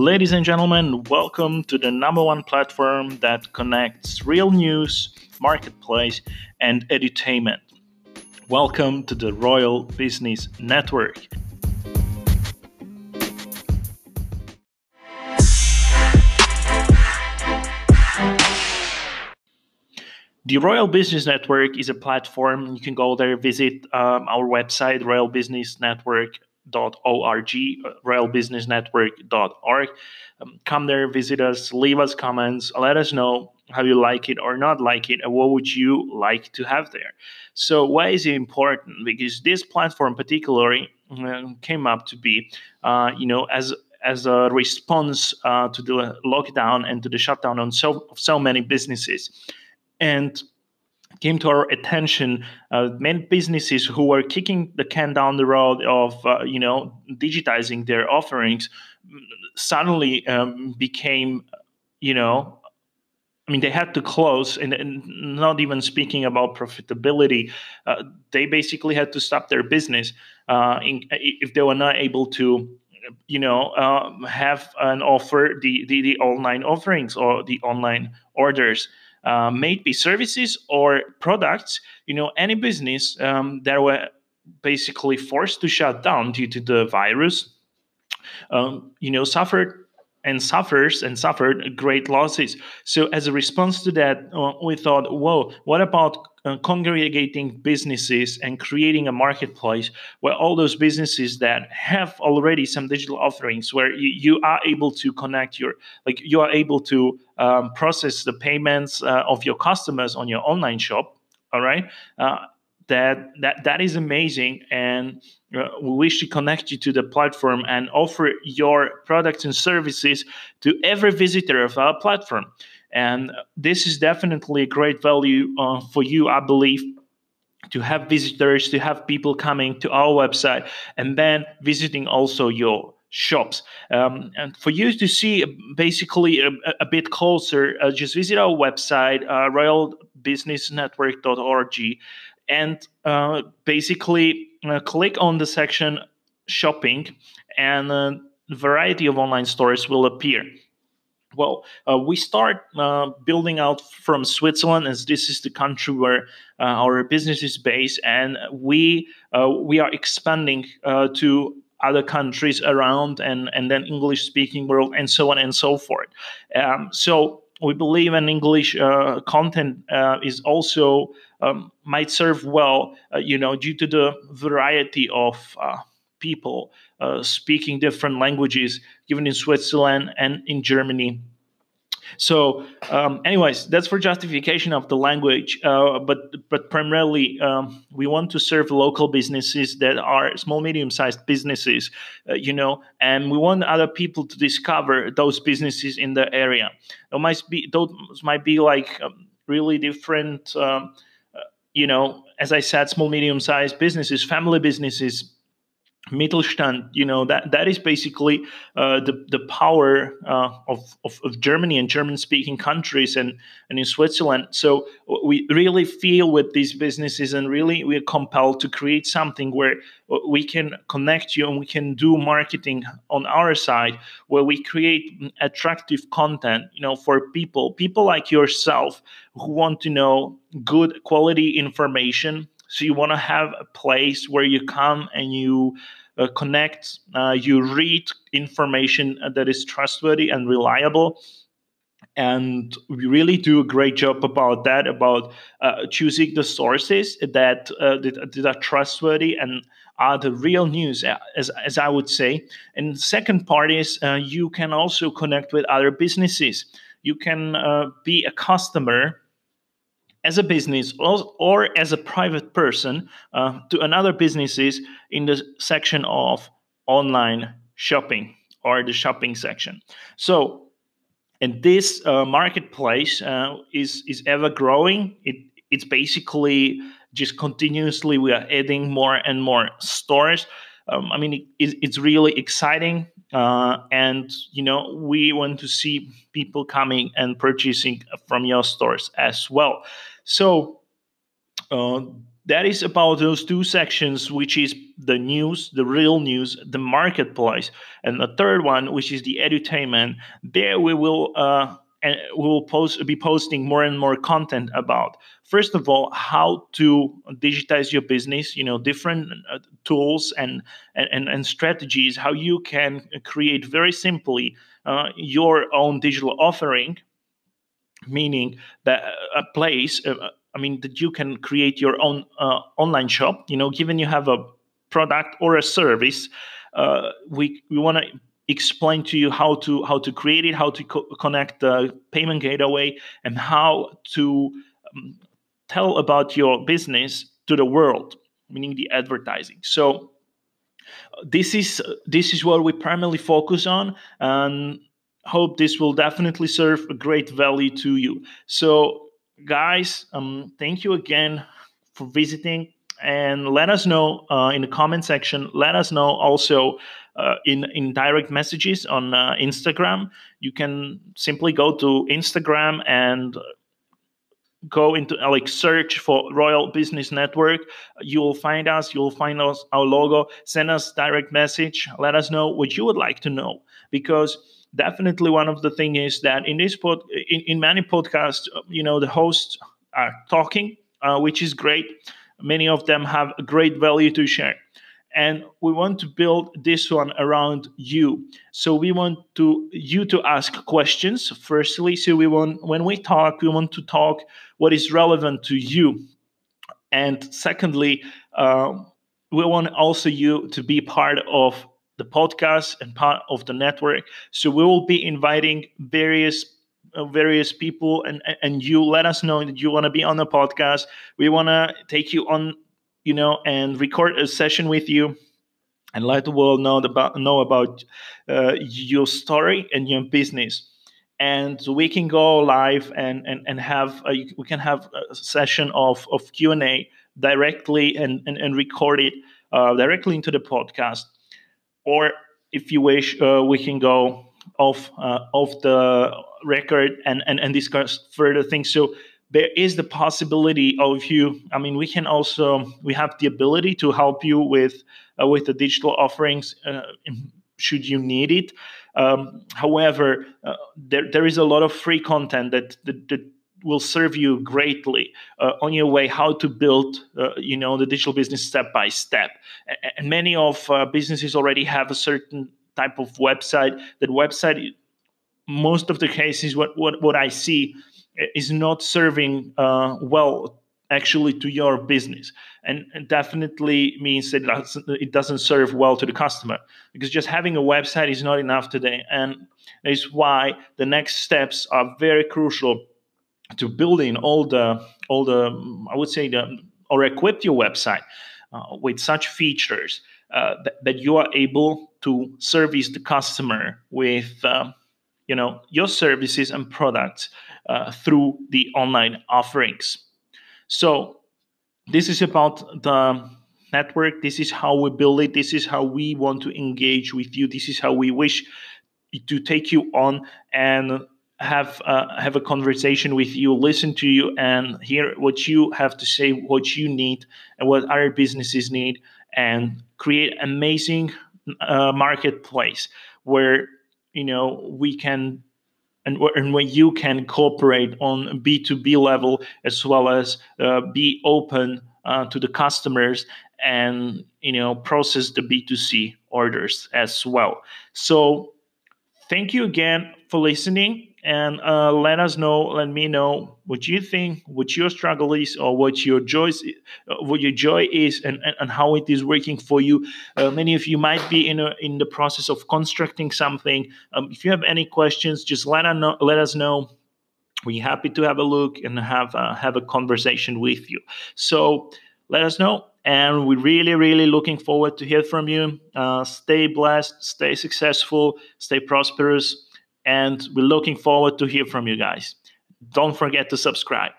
Ladies and gentlemen, welcome to the number one platform that connects real news, marketplace, and edutainment. Welcome to the Royal Business Network. The Royal Business Network is a platform. You can go there, visit um, our website, royalbusinessnetwork.org, uh, royalbusinessnetwork.org. Um, come there, visit us, leave us comments, let us know how you like it or not like it, and what would you like to have there. So, why is it important? Because this platform, particularly, uh, came up to be, uh, you know, as as a response uh, to the lockdown and to the shutdown on so so many businesses and came to our attention uh, many businesses who were kicking the can down the road of uh, you know digitizing their offerings suddenly um, became you know I mean, they had to close, and, and not even speaking about profitability, uh, they basically had to stop their business uh, in, if they were not able to, you know, uh, have an offer the, the the online offerings or the online orders uh, may be services or products, you know, any business um, that were basically forced to shut down due to the virus, um, you know, suffered and suffers and suffered great losses. So as a response to that, uh, we thought, whoa, what about uh, congregating businesses and creating a marketplace where all those businesses that have already some digital offerings, where you, you are able to connect your, like you are able to um, process the payments uh, of your customers on your online shop. All right. Uh, that that that is amazing. And uh, we wish to connect you to the platform and offer your products and services to every visitor of our platform. And this is definitely a great value uh, for you i believe to have visitors to have people coming to our website and then visiting also your shops. Um, and for you to see basically a, a bit closer, uh, just visit our website, uh, royalbusinessnetwork.org and uh, basically uh, click on the section shopping and a variety of online stores will appear well, uh, we start uh, building out from Switzerland, as this is the country where uh, our business is based, and we uh, we are expanding uh, to other countries around, and and then English speaking world, and so on and so forth. Um, so we believe an English uh, content is also um, might serve well, uh, you know, due to the variety of uh, people uh, speaking different languages, given in Switzerland and in Germany. So, um, anyways, that's for justification of the language. Uh, but but primarily, um, we want to serve local businesses that are small, medium-sized businesses, uh, you know, and we want other people to discover those businesses in the area. Those might be those might be like um, really different. Um, you know, as I said, small, medium sized businesses, family businesses, Mittelstand, you know that that is basically uh, the the power uh, of, of, of Germany and German speaking countries and and in Switzerland. So we really feel with these businesses and really we are compelled to create something where we can connect you and we can do marketing on our side where we create attractive content, you know, for people people like yourself who want to know good quality information so you want to have a place where you come and you uh, connect, uh, you read information that is trustworthy and reliable. And we really do a great job about that, about uh, choosing the sources that, uh, that, that are trustworthy and are the real news, as, as I would say. And second part is uh, you can also connect with other businesses. You can uh, be a customer as a business or, or as a private person uh, to another businesses in the section of online shopping or the shopping section. So, and this uh, marketplace uh, is is ever growing. It it's basically just continuously we are adding more and more stores. Um, I mean, it, it's really exciting. Uh, and you know we want to see people coming and purchasing from your stores as well so uh, that is about those two sections, which is the news, the real news, the marketplace, and the third one, which is the edutainment. There we will uh, and we will post be posting more and more content about. First of all how to digitize your business you know different uh, tools and, and and strategies how you can create very simply uh, your own digital offering meaning that a place uh, i mean that you can create your own uh, online shop. You know given you have a product or a service uh, we we want to explain to you how to how to create it, how to co- connect the payment gateway, and how to um, tell about your business to the world, meaning the advertising. So this is this is what we primarily focus on, and hope this will definitely serve a great value to you. So, guys, um, thank you again for visiting and let us know uh, in the comment section. Let us know also uh, in in direct messages on uh, Instagram. You can simply go to Instagram and go into uh, like search for Royal Business Network. You will find us. You will find us our logo. Send us direct message. Let us know what you would like to know because definitely one of the thing is that in this pod in, in many podcasts you know the hosts are talking uh, which is great many of them have great value to share and we want to build this one around you. So we want to you to ask questions. Firstly so we want when we talk we want to talk what is relevant to you. And secondly uh, we want also you to be part of the podcast and part of the network. So we will be inviting various uh, various people and and you. Let us know that you want to be on the podcast. We want to take you on you know, and record a session with you and let the world know about know about uh, your story and your business. And we can go live and and, and have a, we can have a session of of Q and A directly and, and and record it uh, directly into the podcast. Or if you wish, uh, we can go off uh, off the record and, and and discuss further things. So there is the possibility of you i mean we can also we have the ability to help you with uh, with the digital offerings uh, should you need it. Um, however uh, there, there is a lot of free content that, that, that will serve you greatly uh, on your way how to build uh, you know the digital business step by step. And many of uh, businesses already have a certain type of website. That website most of the cases what what, what i see is not serving uh, well actually to your business. And, definitely means that it doesn't serve well to the customer because just having a website is not enough today. And is why the next steps are very crucial to building all the all the i would say the or equip your website uh, with such features uh, that, that, you are able to service the customer with uh, you know your services and products uh, through the online offerings. So this is about the network. This is how we build it. This is how we want to engage with you. This is how we wish to take you on and have uh, have a conversation with you, listen to you, and hear what you have to say, what you need, and what other businesses need, and create amazing uh, marketplace where you know we can and, and when you can cooperate on B2B level as well as uh, be open uh, to the customers and you know process the B2C orders as well. So thank you again for listening and uh, let us know let me know what you think what your struggle is or what your joy is, uh, what your joy is and, and, and how it is working for you. Uh, many of you might be in a, in the process of constructing something. Um, if you have any questions just let us know let us know. We're happy to have a look and have uh, have a conversation with you. So let us know and we're really really looking forward to hear from you. Uh, stay blessed stay successful stay prosperous and we're looking forward to hear from you guys. Don't forget to subscribe.